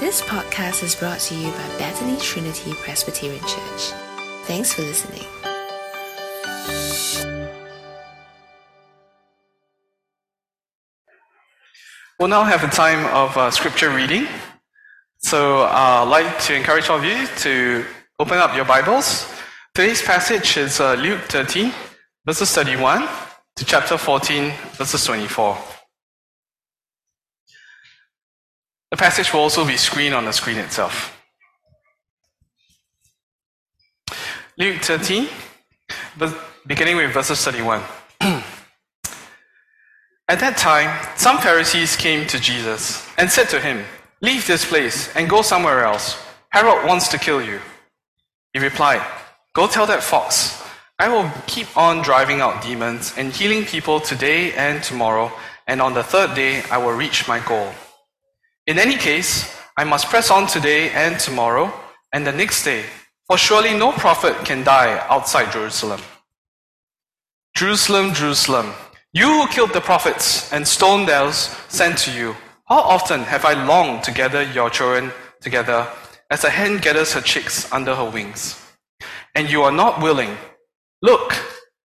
This podcast is brought to you by Bethany Trinity Presbyterian Church. Thanks for listening. We'll now have a time of uh, scripture reading. So uh, I'd like to encourage all of you to open up your Bibles. Today's passage is uh, Luke 13, verses 31 to chapter 14, verses 24. The passage will also be screened on the screen itself. Luke 13, beginning with verses 31. At that time, some Pharisees came to Jesus and said to him, Leave this place and go somewhere else. Herod wants to kill you. He replied, Go tell that fox, I will keep on driving out demons and healing people today and tomorrow, and on the third day I will reach my goal. In any case, I must press on today and tomorrow and the next day, for surely no prophet can die outside Jerusalem. Jerusalem, Jerusalem, you who killed the prophets and stoned those sent to you, how often have I longed to gather your children together as a hen gathers her chicks under her wings? And you are not willing. Look,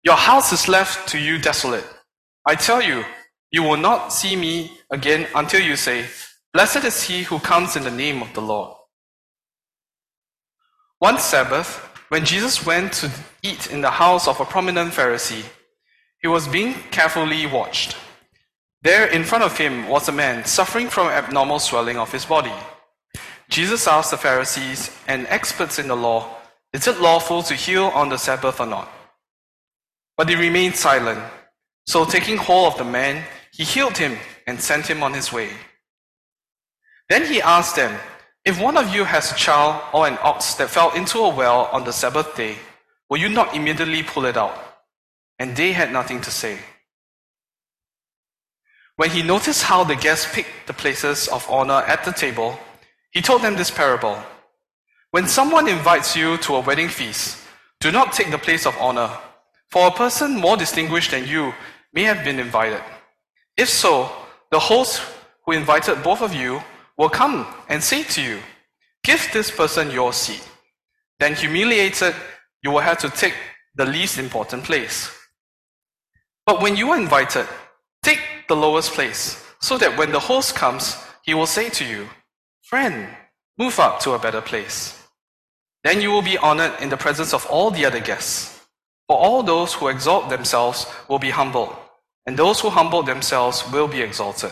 your house is left to you desolate. I tell you, you will not see me again until you say, Blessed is he who comes in the name of the Lord. One Sabbath, when Jesus went to eat in the house of a prominent Pharisee, he was being carefully watched. There in front of him was a man suffering from abnormal swelling of his body. Jesus asked the Pharisees and experts in the law, Is it lawful to heal on the Sabbath or not? But they remained silent. So taking hold of the man, he healed him and sent him on his way. Then he asked them, If one of you has a child or an ox that fell into a well on the Sabbath day, will you not immediately pull it out? And they had nothing to say. When he noticed how the guests picked the places of honor at the table, he told them this parable. When someone invites you to a wedding feast, do not take the place of honor, for a person more distinguished than you may have been invited. If so, the host who invited both of you will come and say to you, Give this person your seat. Then, humiliated, you will have to take the least important place. But when you are invited, take the lowest place, so that when the host comes, he will say to you, Friend, move up to a better place. Then you will be honored in the presence of all the other guests. For all those who exalt themselves will be humbled, and those who humble themselves will be exalted.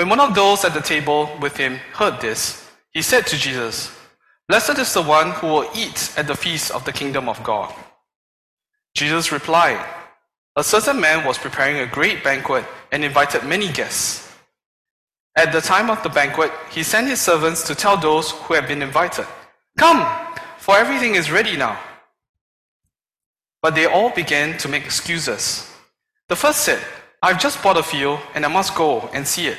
When one of those at the table with him heard this, he said to Jesus, Blessed is the one who will eat at the feast of the kingdom of God. Jesus replied, A certain man was preparing a great banquet and invited many guests. At the time of the banquet, he sent his servants to tell those who had been invited, Come, for everything is ready now. But they all began to make excuses. The first said, I've just bought a field and I must go and see it.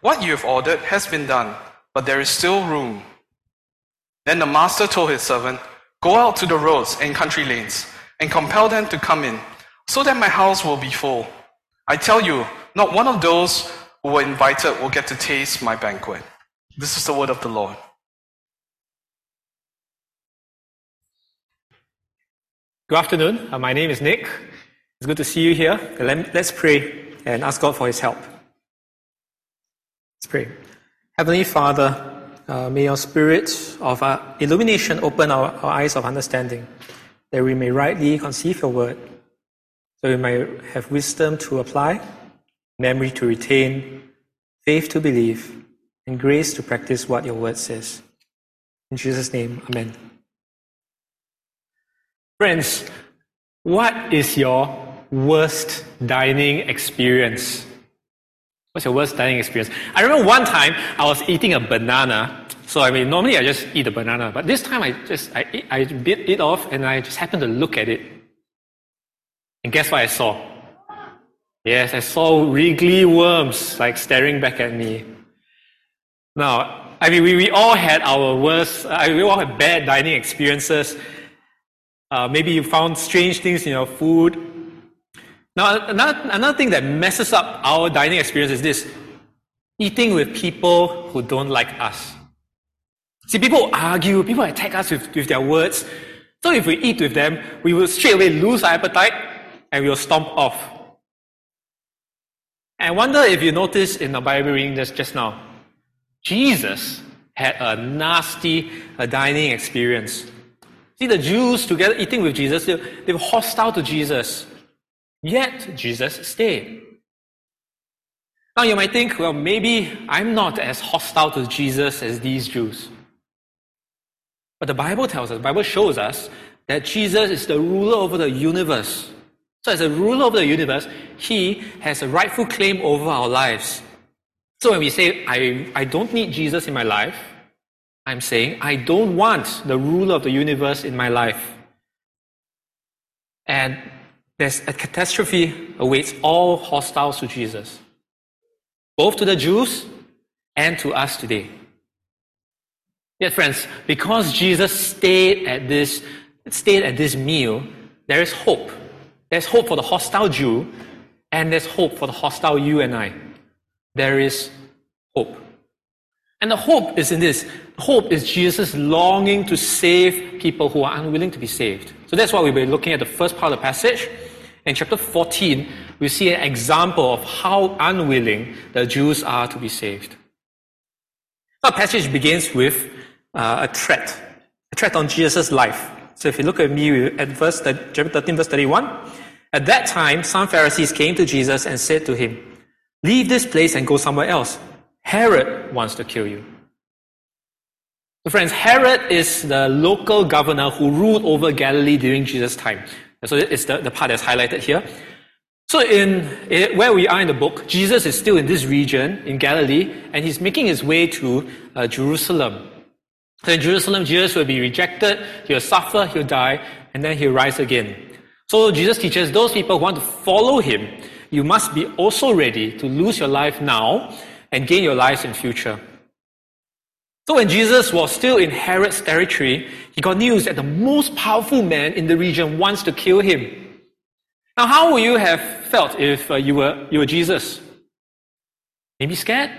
What you have ordered has been done, but there is still room. Then the master told his servant, Go out to the roads and country lanes and compel them to come in, so that my house will be full. I tell you, not one of those who were invited will get to taste my banquet. This is the word of the Lord. Good afternoon. Uh, my name is Nick. It's good to see you here. Let, us pray and ask God for His help. Let's pray. Heavenly Father, uh, may your spirit of uh, illumination open our, our eyes of understanding, that we may rightly conceive your word, so we may have wisdom to apply, memory to retain, faith to believe, and grace to practice what your word says. In Jesus' name, amen. Friends, what is your worst dining experience? What's your worst dining experience? I remember one time I was eating a banana. So I mean, normally I just eat a banana, but this time I just I, I bit it off and I just happened to look at it. And guess what I saw? Yes, I saw wriggly worms like staring back at me. Now, I mean, we, we all had our worst, uh, we all had bad dining experiences. Uh, maybe you found strange things in your food. Now, another, another thing that messes up our dining experience is this eating with people who don't like us. See, people argue, people attack us with, with their words. So if we eat with them, we will straight away lose our appetite and we will stomp off. I wonder if you noticed in the Bible reading just, just now, Jesus had a nasty a dining experience. See, the Jews together eating with Jesus, they, they were hostile to Jesus. Yet, Jesus stayed. Now, you might think, well, maybe I'm not as hostile to Jesus as these Jews. But the Bible tells us, the Bible shows us that Jesus is the ruler over the universe. So, as a ruler of the universe, he has a rightful claim over our lives. So, when we say, I, I don't need Jesus in my life, I'm saying, I don't want the ruler of the universe in my life. And there's a catastrophe awaits all hostiles to Jesus, both to the Jews and to us today. Yet, friends, because Jesus stayed at this, stayed at this meal, there is hope. There's hope for the hostile Jew, and there's hope for the hostile you and I. There is hope. And the hope is in this. Hope is Jesus longing to save people who are unwilling to be saved. So that's why we've been looking at the first part of the passage. In chapter 14, we see an example of how unwilling the Jews are to be saved. Our passage begins with uh, a threat, a threat on Jesus' life. So if you look at me at verse chapter 13, verse 31, at that time some Pharisees came to Jesus and said to him, Leave this place and go somewhere else. Herod wants to kill you. So friends, Herod is the local governor who ruled over Galilee during Jesus' time. So it's the, the part that's highlighted here. So in, in, where we are in the book, Jesus is still in this region in Galilee, and he's making his way to uh, Jerusalem. So in Jerusalem, Jesus will be rejected, he'll suffer, he'll die, and then he'll rise again. So Jesus teaches those people who want to follow him, you must be also ready to lose your life now and gain your lives in future. So when Jesus was still in Herod's territory, he got news that the most powerful man in the region wants to kill him. Now, how would you have felt if uh, you, were, you were Jesus? Maybe scared?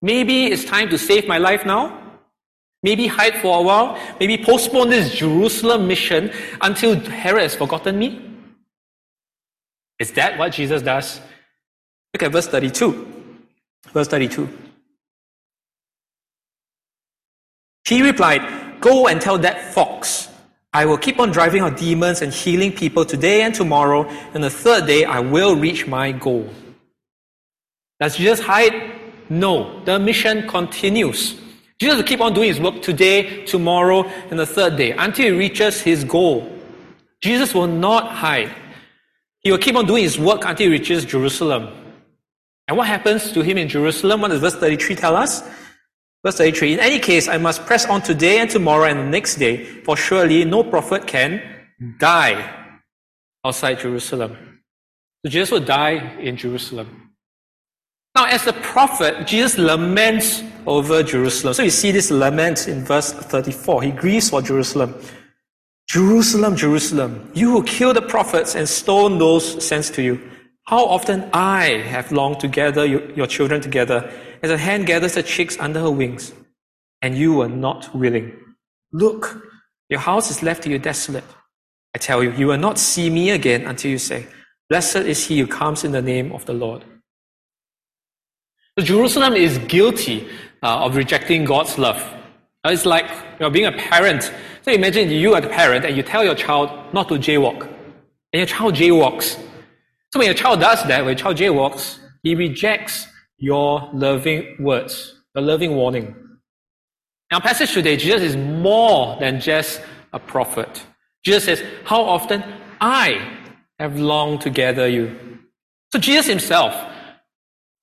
Maybe it's time to save my life now? Maybe hide for a while? Maybe postpone this Jerusalem mission until Herod has forgotten me? Is that what Jesus does? Look at verse 32. Verse 32. He replied, Go and tell that fox, I will keep on driving out demons and healing people today and tomorrow, and the third day I will reach my goal. Does Jesus hide? No. The mission continues. Jesus will keep on doing his work today, tomorrow, and the third day until he reaches his goal. Jesus will not hide. He will keep on doing his work until he reaches Jerusalem. And what happens to him in Jerusalem? What does verse 33 tell us? Verse 33 In any case, I must press on today and tomorrow and the next day, for surely no prophet can die outside Jerusalem. So Jesus will die in Jerusalem. Now, as a prophet, Jesus laments over Jerusalem. So you see this lament in verse 34. He grieves for Jerusalem. Jerusalem, Jerusalem, you who kill the prophets and stone those sent to you. How often I have longed to gather your children together as a hen gathers the chicks under her wings, and you were not willing. Look, your house is left to you desolate. I tell you, you will not see me again until you say, Blessed is he who comes in the name of the Lord. So Jerusalem is guilty uh, of rejecting God's love. Uh, It's like you know, being a parent. So imagine you are the parent and you tell your child not to jaywalk. And your child jaywalks. So when your child does that, when your child jaywalks, he rejects your loving words, a loving warning. In our passage today, Jesus is more than just a prophet. Jesus says, How often I have longed to gather you. So Jesus himself,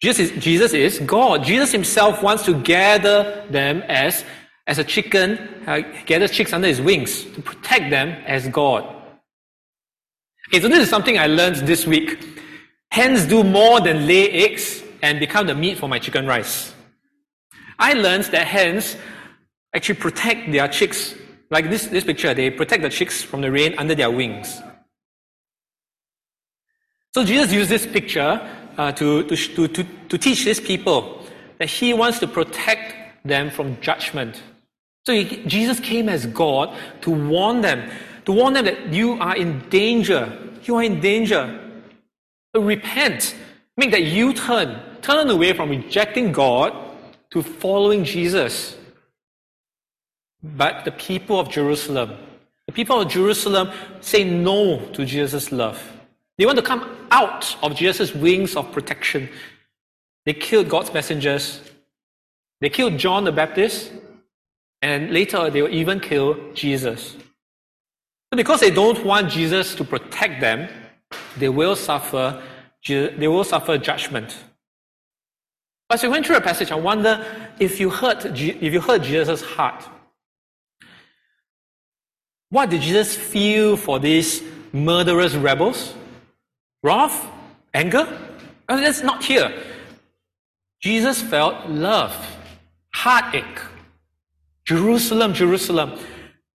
Jesus is, Jesus is God. Jesus himself wants to gather them as, as a chicken uh, gathers chicks under his wings to protect them as God. Okay, so this is something I learned this week. Hens do more than lay eggs and become the meat for my chicken rice. I learned that hens actually protect their chicks, like this, this picture, they protect the chicks from the rain under their wings. So Jesus used this picture uh, to, to, to, to, teach these people that he wants to protect them from judgment. So he, Jesus came as God to warn them, to warn them that you are in danger. You are in danger. Repent. Make that you turn. Turn away from rejecting God to following Jesus. But the people of Jerusalem, the people of Jerusalem say no to Jesus' love. They want to come out of Jesus' wings of protection. They killed God's messengers. They killed John the Baptist. And later they will even kill Jesus. So because they don't want Jesus to protect them, they will suffer, they will suffer judgment. As we went through a passage, I wonder if you heard, if you heard Jesus' heart. What did Jesus feel for these murderous rebels? Wrath? Anger? Oh, that's not here. Jesus felt love, heartache. Jerusalem, Jerusalem,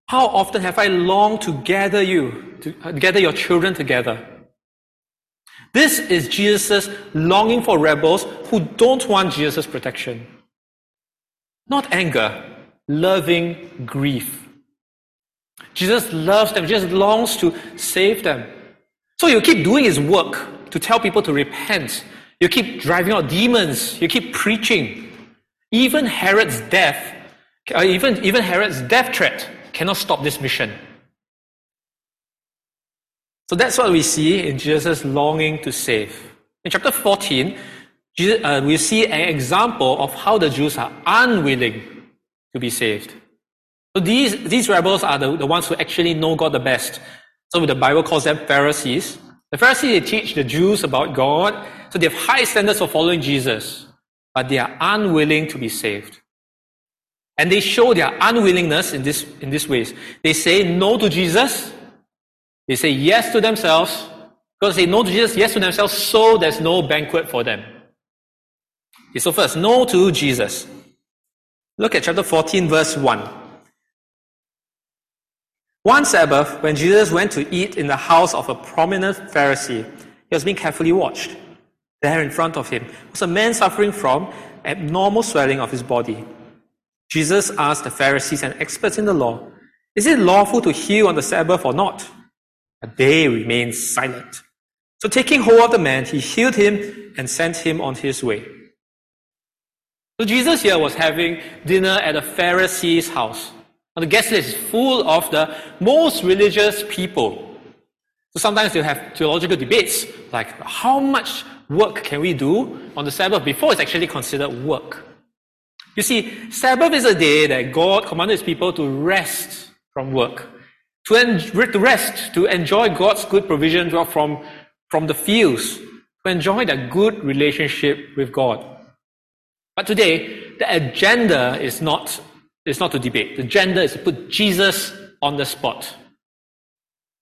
how often have I longed to gather you, to gather your children together? This is Jesus' longing for rebels who don't want Jesus' protection. Not anger, loving grief. Jesus loves them, Jesus longs to save them. So you keep doing his work to tell people to repent. You keep driving out demons. You keep preaching. Even Herod's death, uh, even, even Herod's death threat cannot stop this mission. So that's what we see in Jesus' longing to save. In chapter 14, Jesus, uh, we see an example of how the Jews are unwilling to be saved. So these, these rebels are the, the ones who actually know God the best. So the Bible calls them Pharisees. The Pharisees, they teach the Jews about God. So they have high standards for following Jesus, but they are unwilling to be saved. And they show their unwillingness in this, in this ways. They say no to Jesus. They say yes to themselves. Because they know Jesus, yes to themselves, so there's no banquet for them. Okay, so first, no to Jesus. Look at chapter 14, verse 1. One Sabbath, when Jesus went to eat in the house of a prominent Pharisee, he was being carefully watched. There in front of him was a man suffering from abnormal swelling of his body. Jesus asked the Pharisees and experts in the law, Is it lawful to heal on the Sabbath or not? But they remained silent. So taking hold of the man, he healed him and sent him on his way. So Jesus here was having dinner at a Pharisee's house. Now the guest list is full of the most religious people. So sometimes they have theological debates, like how much work can we do on the Sabbath before it's actually considered work? You see, Sabbath is a day that God commanded his people to rest from work, to, en- rest, to enjoy God's good provision from, from the fields, to enjoy that good relationship with God. But today, the agenda is not, is not to debate. The agenda is to put Jesus on the spot.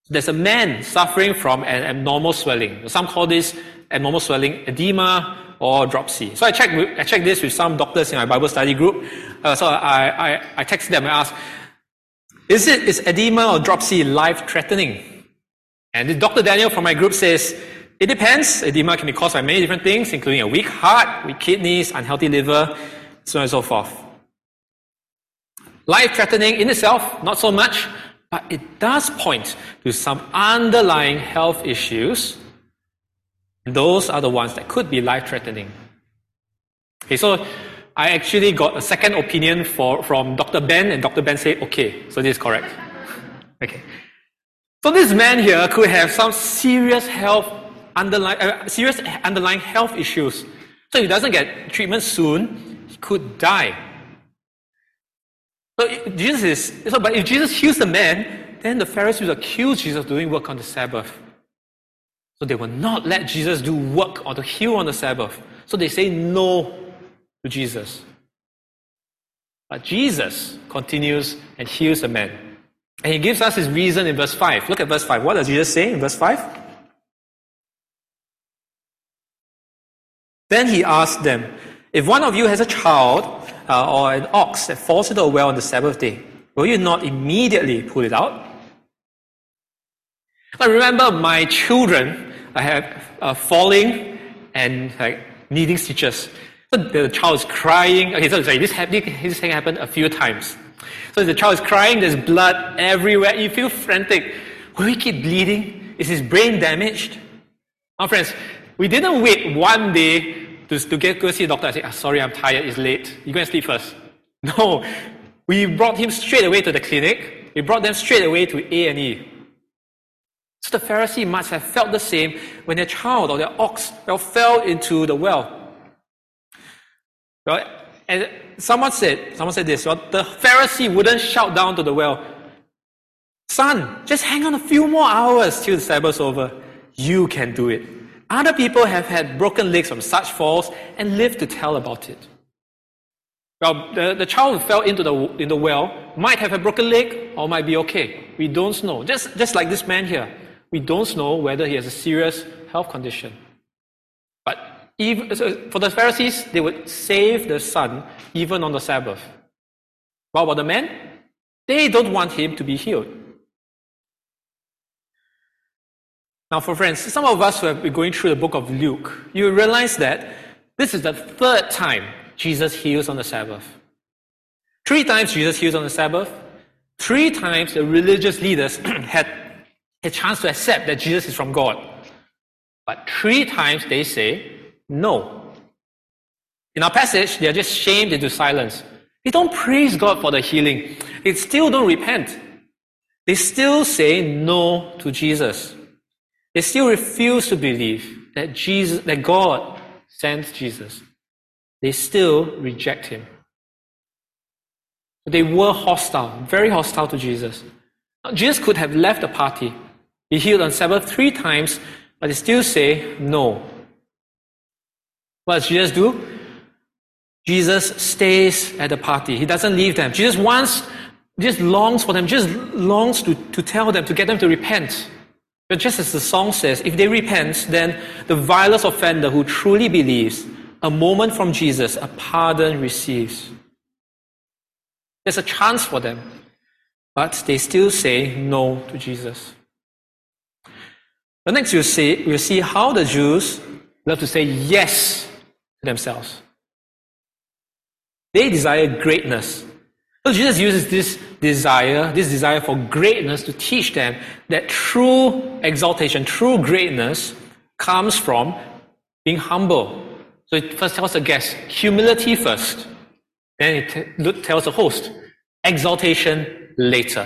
There's a man suffering from an abnormal swelling. Some call this abnormal swelling edema or dropsy. So I checked, I checked this with some doctors in my Bible study group. Uh, so I, I, I texted them and asked, is it is edema or dropsy life threatening? And Dr. Daniel from my group says, it depends. Edema can be caused by many different things, including a weak heart, weak kidneys, unhealthy liver, so on and so forth. Life threatening in itself, not so much, but it does point to some underlying health issues. Those are the ones that could be life threatening. Okay, so I actually got a second opinion for, from Dr. Ben, and Dr. Ben said, okay, so this is correct. Okay. So this man here could have some serious health underlying, uh, serious underlying health issues. So if he doesn't get treatment soon, he could die. So Jesus is, so, but if Jesus heals the man, then the Pharisees accuse Jesus of doing work on the Sabbath. So they will not let Jesus do work or to heal on the Sabbath. So they say no to Jesus. But Jesus continues and heals the man. And he gives us his reason in verse 5. Look at verse 5. What does Jesus say in verse 5? Then he asked them, If one of you has a child uh, or an ox that falls into a well on the Sabbath day, will you not immediately pull it out? I remember my children I have uh, falling and like needing stitches. The child is crying. Okay, so sorry, this, this thing happened a few times. So the child is crying, there's blood everywhere. You feel frantic. Will he keep bleeding? Is his brain damaged? My friends, we didn't wait one day to, to get, go see a doctor I say, ah, sorry, I'm tired, it's late. You go and sleep first. No. We brought him straight away to the clinic. We brought them straight away to A&E. So the Pharisee must have felt the same when their child or their ox fell into the well. Well, and someone said, someone said this, well, the Pharisee wouldn't shout down to the well, Son, just hang on a few more hours till the Sabbath's over. You can do it. Other people have had broken legs from such falls and lived to tell about it. Well, the, the child who fell into the, in the well might have a broken leg or might be okay. We don't know. Just, just like this man here. We don't know whether he has a serious health condition. But even, so for the Pharisees, they would save the son even on the Sabbath. What about the man? They don't want him to be healed. Now, for friends, some of us who have been going through the book of Luke, you realize that this is the third time Jesus heals on the Sabbath. Three times Jesus heals on the Sabbath. Three times the religious leaders had a chance to accept that Jesus is from God. But three times they say no. In our passage, they are just shamed into silence. They don't praise God for the healing. They still don't repent. They still say no to Jesus. They still refuse to believe that Jesus, that God sent Jesus. They still reject him. They were hostile, very hostile to Jesus. Now, Jesus could have left the party. He healed on Sabbath three times, but they still say no. What does Jesus do? Jesus stays at the party. He doesn't leave them. Jesus wants, just longs for them, just longs to, to tell them, to get them to repent. But just as the song says, if they repent, then the vilest offender who truly believes, a moment from Jesus, a pardon receives. There's a chance for them, but they still say no to Jesus. The next we'll see, we'll see how the Jews love to say yes themselves. They desire greatness, so Jesus uses this desire, this desire for greatness to teach them that true exaltation, true greatness comes from being humble. So it first tells the guest, humility first. Then it tells the host, exaltation later.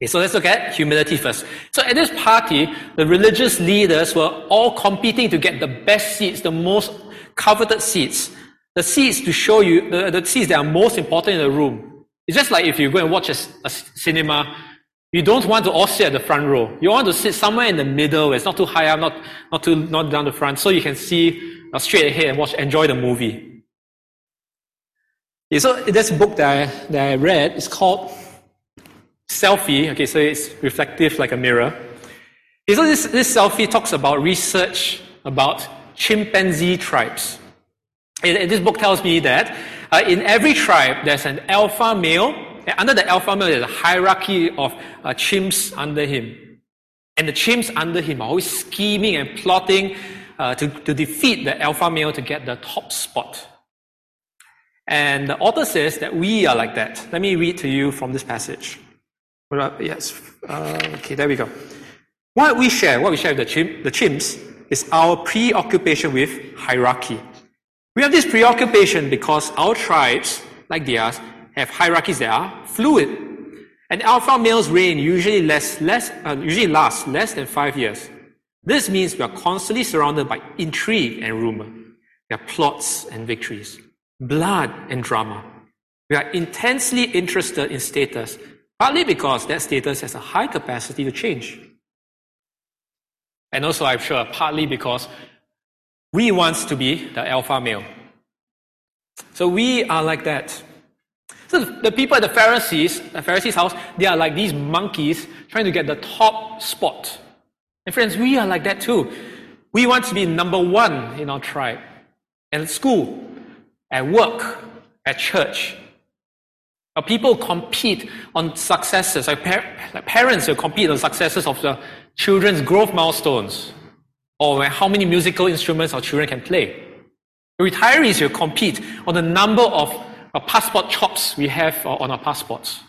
Okay, so let's look at humility first. So at this party, the religious leaders were all competing to get the best seats, the most coveted seats the seats to show you, the, the seats that are most important in the room. It's just like if you go and watch a, a cinema, you don't want to all sit at the front row. You want to sit somewhere in the middle where it's not too high up, not, not too, not down the front, so you can see uh, straight ahead and watch, enjoy the movie. Yeah, so this book that I, that I read is called Selfie. Okay, so it's reflective like a mirror. Okay, so this, this selfie talks about research about chimpanzee tribes. This book tells me that uh, in every tribe there's an alpha male, and under the alpha male there's a hierarchy of uh, chimps under him. And the chimps under him are always scheming and plotting uh, to, to defeat the alpha male to get the top spot. And the author says that we are like that. Let me read to you from this passage. Yes. Uh, okay, there we go. What we share, what we share with the, chimp, the chimps, is our preoccupation with hierarchy. We have this preoccupation because our tribes, like theirs, have hierarchies that are fluid. And alpha male's reign usually, less, less, uh, usually lasts less than five years. This means we are constantly surrounded by intrigue and rumor. There are plots and victories, blood and drama. We are intensely interested in status, partly because that status has a high capacity to change. And also, I'm sure, partly because we want to be the alpha male. So we are like that. So the people at the Pharisees, the Pharisees' house, they are like these monkeys trying to get the top spot. And friends, we are like that too. We want to be number one in our tribe. At school, at work, at church. Our people compete on successes. Like parents will compete on successes of the children's growth milestones or how many musical instruments our children can play. Retirees will compete on the number of uh, passport chops we have uh, on our passports.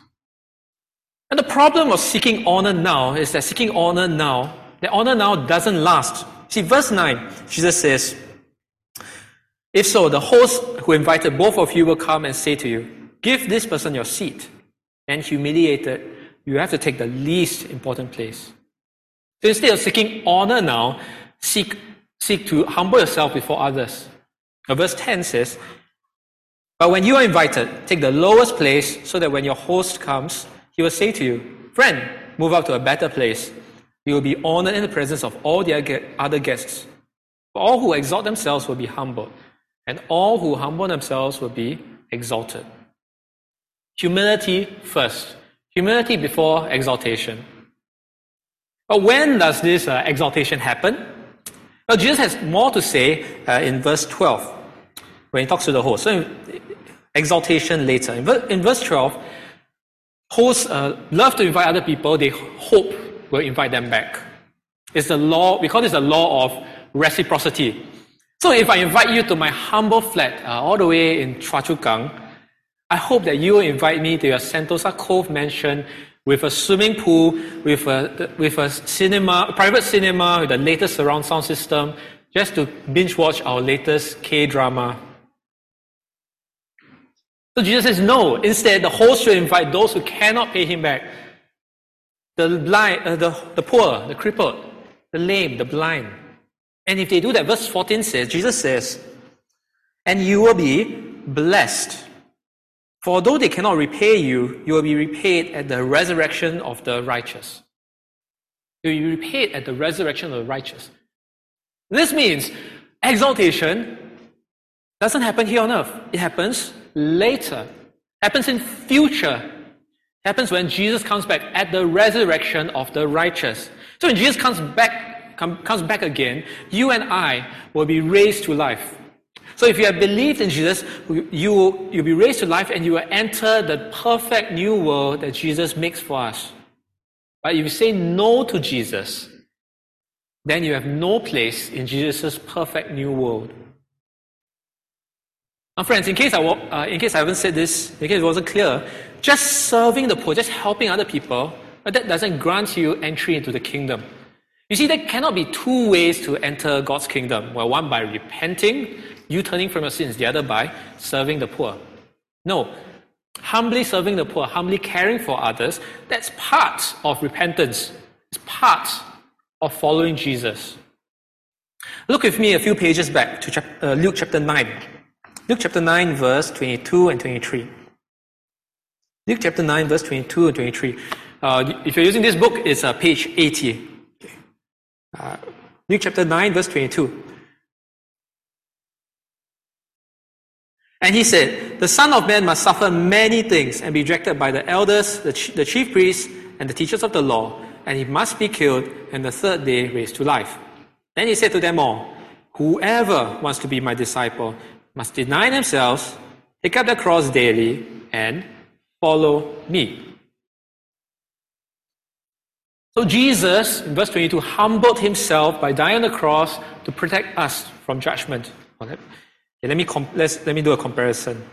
And the problem of seeking honor now is that seeking honor now, the honor now doesn't last. See, verse 9, Jesus says, If so, the host who invited both of you will come and say to you, Give this person your seat. And humiliated, you have to take the least important place. So instead of seeking honor now, seek, seek to humble yourself before others. Now, verse 10 says, But when you are invited, take the lowest place so that when your host comes, he will say to you, Friend, move up to a better place. You will be honored in the presence of all the other guests. For all who exalt themselves will be humbled, and all who humble themselves will be exalted. Humility first. Humility before exaltation. But when does this uh, exaltation happen? Well, Jesus has more to say uh, in verse 12 when he talks to the host. So, exaltation later. In, ver- in verse 12, hosts uh, love to invite other people, they hope will invite them back. It's the law, we call this the law of reciprocity. So if I invite you to my humble flat uh, all the way in Choa Chu Kang, I hope that you will invite me to your Sentosa Cove mansion with a swimming pool, with a, with a cinema, a private cinema with the latest surround sound system, just to binge watch our latest K drama. So Jesus says, no. Instead, the host should invite those who cannot pay him back. The blind, uh, the, the poor, the crippled, the lame, the blind. And if they do that, verse 14 says, Jesus says, and you will be blessed. For although they cannot repay you, you will be repaid at the resurrection of the righteous. You will be repaid at the resurrection of the righteous. This means exaltation doesn't happen here on earth. It happens later. Happens in future. Happens when Jesus comes back at the resurrection of the righteous. So when Jesus comes back, come, comes back again, you and I will be raised to life. So if you have believed in Jesus, you will you'll be raised to life and you will enter the perfect new world that Jesus makes for us. But if you say no to Jesus, then you have no place in Jesus' perfect new world. Now, friends, in case I, uh, in case I haven't said this, in case it wasn't clear, just serving the poor, just helping other people, but that doesn't grant you entry into the kingdom. You see, there cannot be two ways to enter God's kingdom. Well, one by repenting you turning from your sins, the other by serving the poor. No, humbly serving the poor, humbly caring for others, that's part of repentance. It's part of following Jesus. Look with me a few pages back to uh, Luke chapter 9. Luke chapter 9, verse 22 and 23. Luke chapter 9, verse 22 and 23. Uh, if you're using this book, it's uh, page 80. Uh, Luke chapter 9, verse 22. And he said, The Son of Man must suffer many things and be rejected by the elders, the, the chief priests, and the teachers of the law, and he must be killed, and the third day raised to life. Then he said to them all, Whoever wants to be my disciple must deny themselves, take up the cross daily, and follow me. So Jesus, in verse 22, humbled himself by dying on the cross to protect us from judgment. Okay, let me comp- let's, let me do a comparison.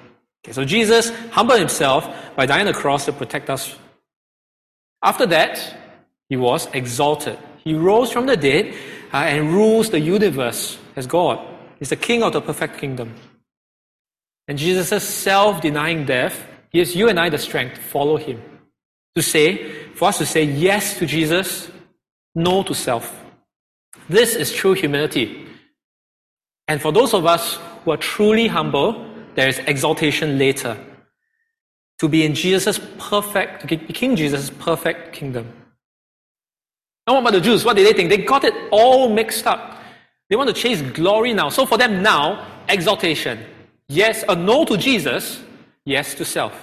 Okay, so Jesus humbled himself by dying on the cross to protect us. After that, he was exalted. He rose from the dead uh, and rules the universe as God. He's the king of the perfect kingdom. And Jesus' self denying death gives you and I the strength to follow him. To say, for us to say yes to Jesus, no to self. This is true humility. And for those of us who are truly humble, there is exaltation later. To be in Jesus' perfect, King Jesus' perfect kingdom. Now, what about the Jews? What did they think? They got it all mixed up. They want to chase glory now. So for them now, exaltation. Yes, a no to Jesus, yes to self.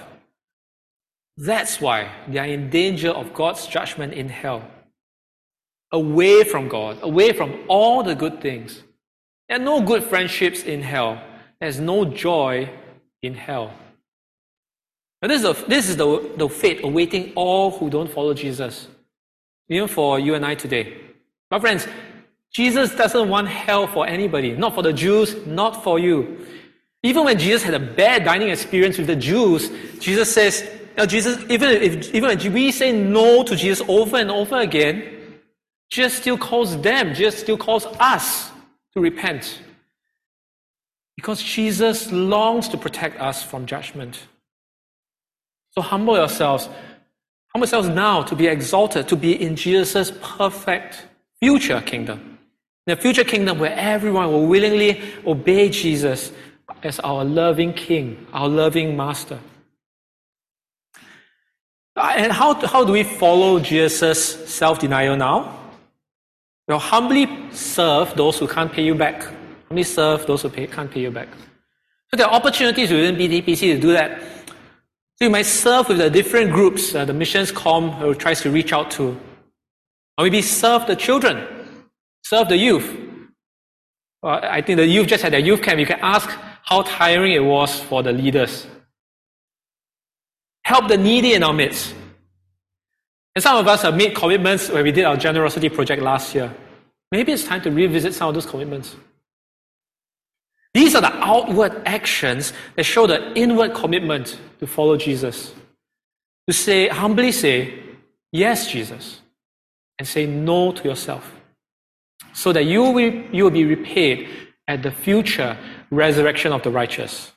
That's why they are in danger of God's judgment in hell. Away from God, away from all the good things. There are no good friendships in hell. There's no joy in hell. Now, this is, the, this is the, the fate awaiting all who don't follow Jesus. Even for you and I today. My friends, Jesus doesn't want hell for anybody. Not for the Jews, not for you. Even when Jesus had a bad dining experience with the Jews, Jesus says, now Jesus, even if even if we say no to Jesus over and over again, Jesus still calls them, Jesus still calls us to repent. Because Jesus longs to protect us from judgment. So humble yourselves. Humble yourselves now to be exalted, to be in Jesus' perfect future kingdom. In a future kingdom where everyone will willingly obey Jesus as our loving King, our loving Master. And how, how do we follow Jesus' self denial now? Well, humbly serve those who can't pay you back. Humbly serve those who pay, can't pay you back. So there are opportunities within BTPC to do that. So you might serve with the different groups, uh, the missions com who tries to reach out to. Or maybe serve the children, serve the youth. Well, I think the youth just had their youth camp. You can ask how tiring it was for the leaders. Help the needy in our midst. And some of us have made commitments when we did our generosity project last year. Maybe it's time to revisit some of those commitments. These are the outward actions that show the inward commitment to follow Jesus. To say, humbly say, yes, Jesus, and say no to yourself. So that you will, you will be repaid at the future resurrection of the righteous.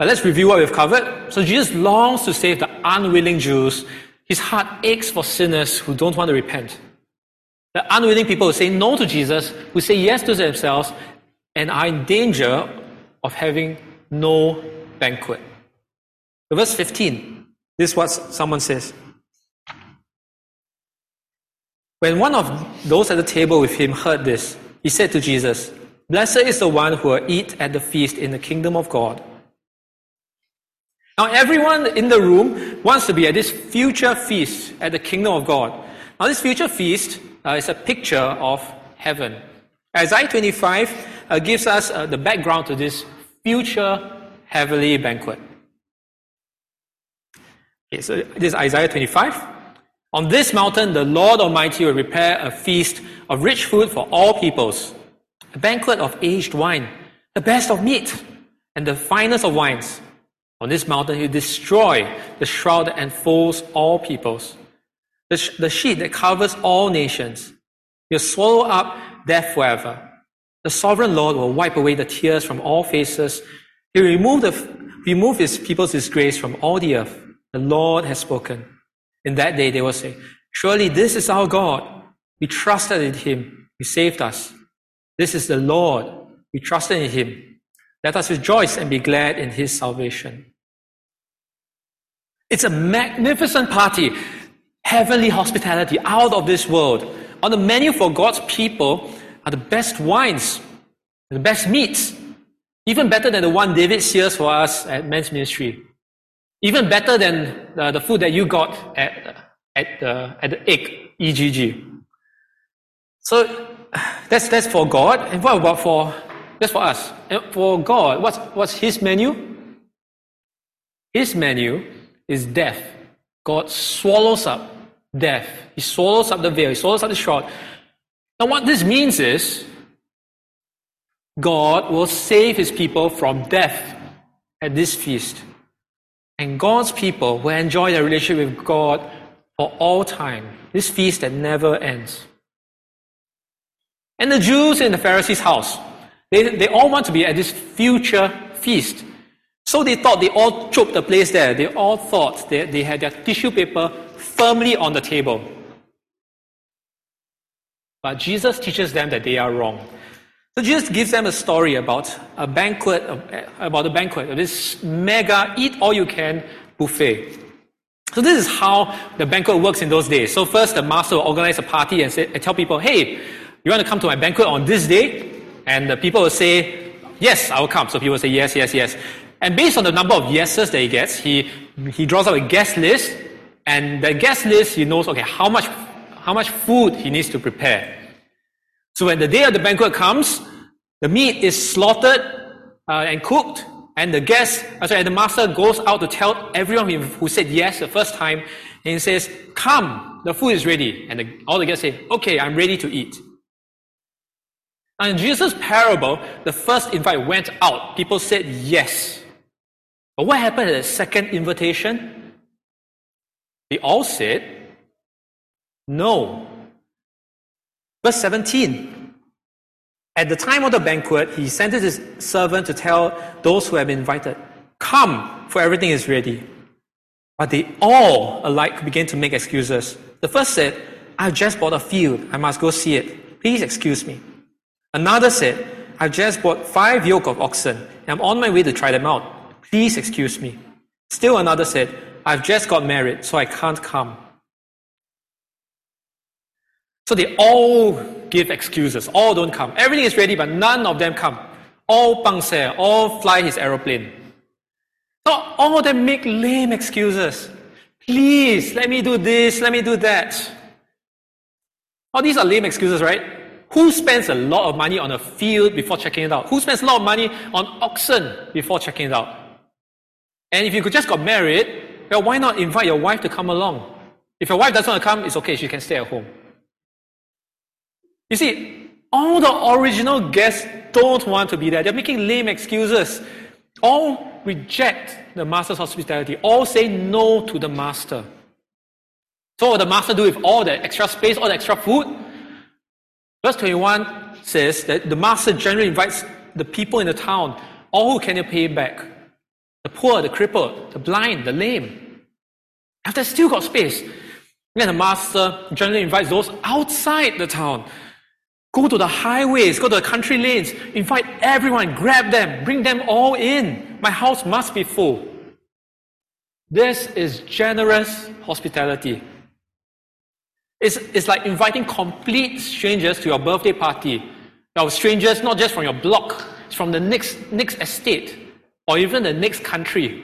But let's review what we've covered. So Jesus longs to save the unwilling Jews. His heart aches for sinners who don't want to repent. The unwilling people who say no to Jesus, who say yes to themselves, and are in danger of having no banquet. Verse 15, this is what someone says. When one of those at the table with him heard this, he said to Jesus, Blessed is the one who will eat at the feast in the kingdom of God. Now, everyone in the room wants to be at this future feast at the kingdom of God. Now, this future feast uh, is a picture of heaven. Isaiah 25 uh, gives us uh, the background to this future heavenly banquet. Okay, so this is Isaiah 25. On this mountain, the Lord Almighty will prepare a feast of rich food for all peoples, a banquet of aged wine, the best of meat, and the finest of wines on this mountain, he will destroy the shroud that enfolds all peoples, the, sh- the sheet that covers all nations. He'll swallow up death forever. The sovereign Lord will wipe away the tears from all faces. He will remove, the, remove his people's disgrace from all the earth. The Lord has spoken. In that day, they will say, Surely this is our God. We trusted in him. He saved us. This is the Lord. We trusted in him. Let us rejoice and be glad in his salvation. It's a magnificent party, heavenly hospitality out of this world. On the menu for God's people are the best wines, the best meats, even better than the one David sears for us at men's ministry, even better than uh, the food that you got at at the at the egg EGG. So that's that's for God, and what about for that's for us? And for God, what's what's His menu? His menu is death. God swallows up death. He swallows up the veil. He swallows up the shroud. Now, what this means is God will save his people from death at this feast. And God's people will enjoy their relationship with God for all time. This feast that never ends. And the Jews in the Pharisees' house, They, they all want to be at this future feast. So they thought they all choked the place there. They all thought that they had their tissue paper firmly on the table. But Jesus teaches them that they are wrong. So Jesus gives them a story about a banquet, um, eh, about a banquet, this mega eat all you can buffet. So this is how the banquet works in those days. So first the master will organize a party and, say, and tell people, hey, you want to come to my banquet on this day? And the people will say, yes, I will come. So people will say, yes, yes, yes. And based on the number of yeses that he gets, he, he draws out a guest list. And the guest list, he knows, okay, how much, how much food he needs to prepare. So when the day of the banquet comes, the meat is slaughtered uh, and cooked, and the guest, uh, sorry, the master goes out to tell everyone who said yes the first time, and he says, "Come, the food is ready." And the, all the guests say, "Okay, I'm ready to eat." Now in Jesus' parable, the first invite went out. People said yes. But what happened at the second invitation? They all said no. Verse 17. At the time of the banquet, he sent his servant to tell those who had been invited, Come, for everything is ready. But they all alike began to make excuses. The first said, I've just bought a field. I must go see it. Please excuse me. Another said, I've just bought five yoke of oxen, and I'm on my way to try them out. Please excuse me. Still another said, I've just got married, so I can't come. So they all give excuses. All don't come. Everything is ready, but none of them come. All bangse, all fly his aeroplane. So all of them make lame excuses. Please, let me do this, let me do that. All these are lame excuses, right? Who spends a lot of money on a field before checking it out? Who spends a lot of money on oxen before checking it out? And if you could just got married, well, why not invite your wife to come along? If your wife doesn't want to come, it's okay, she can stay at home. You see, all the original guests don't want to be there. They're making lame excuses. All reject the master's hospitality. All say no to the master. So what the master do with all the extra space, all the extra food? Verse 21 says that the master generally invites the people in the town, all who can pay back. The poor, the crippled, the blind, the lame. If they still got space, then the master generally invites those outside the town Go to the highways, go to the country lanes, invite everyone, grab them, bring them all in. My house must be full. This is generous hospitality. It's, it's like inviting complete strangers to your birthday party. Now, strangers not just from your block, it's from the next, next estate or even the next country.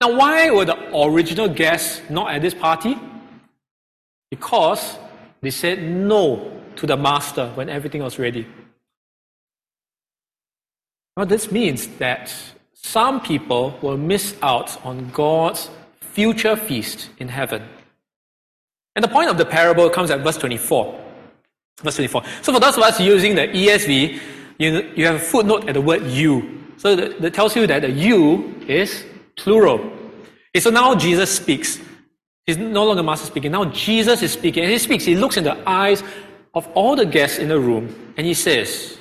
Now, why were the original guests not at this party? Because they said no to the master when everything was ready. Now, this means that some people will miss out on God's future feast in heaven. And the point of the parable comes at verse 24. Verse 24. So, for those of us using the ESV, you, you have a footnote at the word you. So, that, that tells you that the you is plural. So now Jesus speaks. He's no longer master speaking. Now Jesus is speaking. And he speaks. He looks in the eyes of all the guests in the room and he says,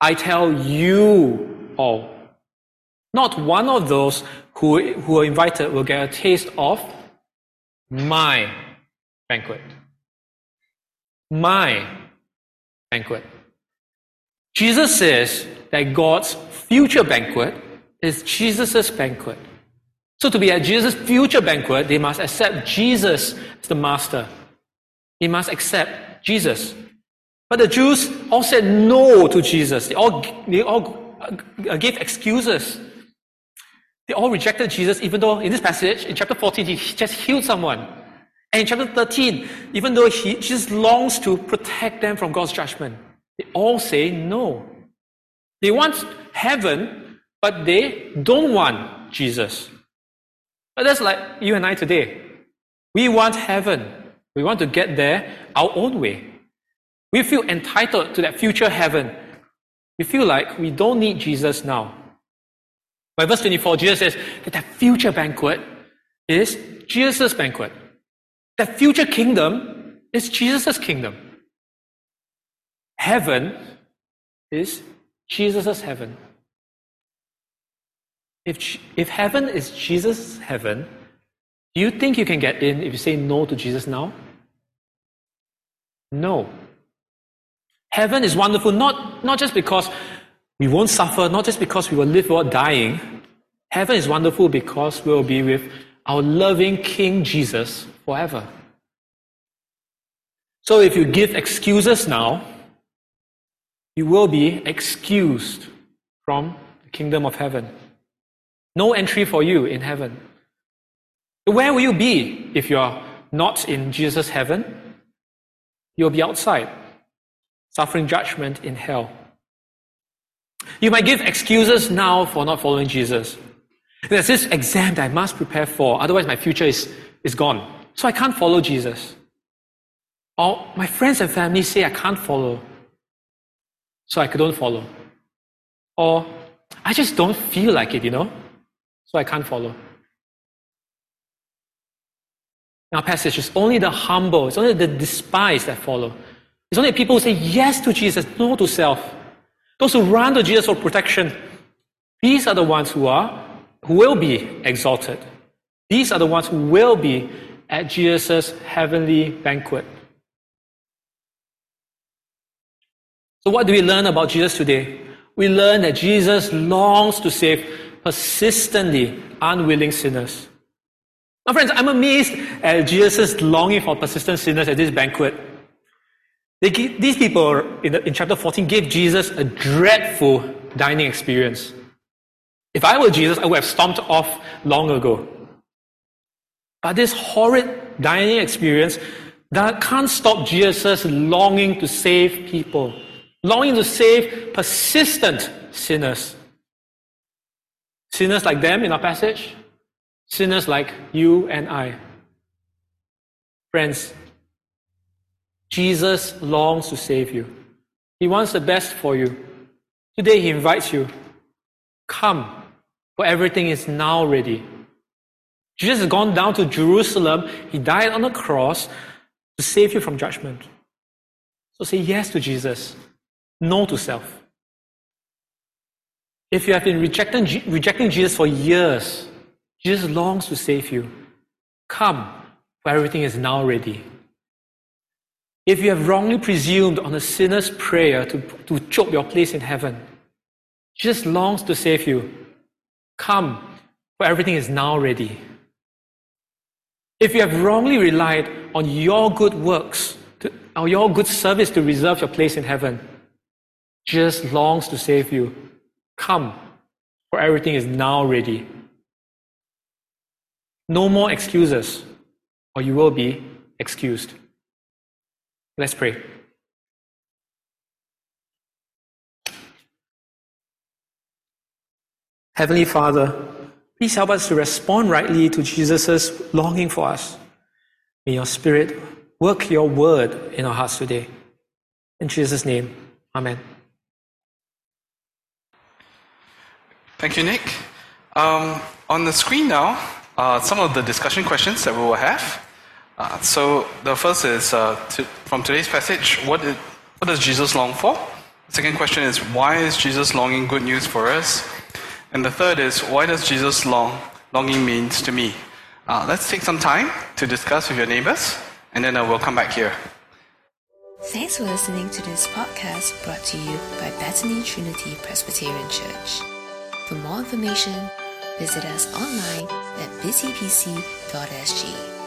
I tell you all, not one of those who, who are invited will get a taste of my banquet. My banquet. Jesus says that God's future banquet is Jesus' banquet. So to be at Jesus' future banquet, they must accept Jesus as the master. They must accept Jesus. But the Jews all said no to Jesus. They all, they all uh, gave excuses. They all rejected Jesus, even though in this passage, in chapter 14, he just healed someone. And in chapter 13, even though he just longs to protect them from God's judgment, they all say no. They want heaven, but they don't want Jesus. But that's like you and I today. We want heaven. We want to get there our own way. We feel entitled to that future heaven. We feel like we don't need Jesus now. By verse 24, Jesus says that that future banquet is Jesus' banquet. That future kingdom is Jesus' kingdom. Heaven is Jesus' heaven. If, if heaven is Jesus' heaven, do you think you can get in if you say no to Jesus now? No. Heaven is wonderful not, not just because we won't suffer, not just because we will live without dying. Heaven is wonderful because we will be with our loving King Jesus forever. So if you give excuses now, you will be excused from the kingdom of heaven. No entry for you in heaven. Where will you be if you are not in Jesus' heaven? You'll be outside, suffering judgment in hell. You might give excuses now for not following Jesus. There's this exam that I must prepare for, otherwise, my future is, is gone. So I can't follow Jesus. Or my friends and family say I can't follow, so I don't follow. Or I just don't feel like it, you know, so I can't follow. Now, passage is only the humble, it's only the despised that follow. It's only people who say yes to Jesus, no to self. Those who run to Jesus for protection, these are the ones who are, who will be exalted. These are the ones who will be at Jesus' heavenly banquet. So, what do we learn about Jesus today? We learn that Jesus longs to save persistently unwilling sinners. Now, friends, I'm amazed at Jesus' longing for persistent sinners at this banquet. These people in, the, in chapter 14 gave Jesus a dreadful dining experience. If I were Jesus, I would have stomped off long ago. But this horrid dining experience that can't stop Jesus longing to save people, longing to save persistent sinners. Sinners like them in our passage, sinners like you and I. Friends, Jesus longs to save you. He wants the best for you. Today, He invites you come, for everything is now ready. Jesus has gone down to Jerusalem. He died on the cross to save you from judgment. So say yes to Jesus, no to self. If you have been rejecting, rejecting Jesus for years, Jesus longs to save you. Come, for everything is now ready. If you have wrongly presumed on a sinner's prayer to, to choke your place in heaven, Jesus longs to save you. Come, for everything is now ready. If you have wrongly relied on your good works to, or your good service to reserve your place in heaven, Jesus longs to save you. Come, for everything is now ready. No more excuses, or you will be excused. Let's pray. Heavenly Father, please help us to respond rightly to Jesus' longing for us. May your Spirit work your word in our hearts today. In Jesus' name, Amen. Thank you, Nick. Um, on the screen now, uh, some of the discussion questions that we will have. Uh, so the first is uh, to, from today's passage, what, is, what does Jesus long for? The second question is, why is Jesus longing good news for us? And the third is, why does Jesus long, longing means to me? Uh, let's take some time to discuss with your neighbors, and then uh, we'll come back here. Thanks for listening to this podcast brought to you by Bethany Trinity Presbyterian Church. For more information, visit us online at busypc.sg.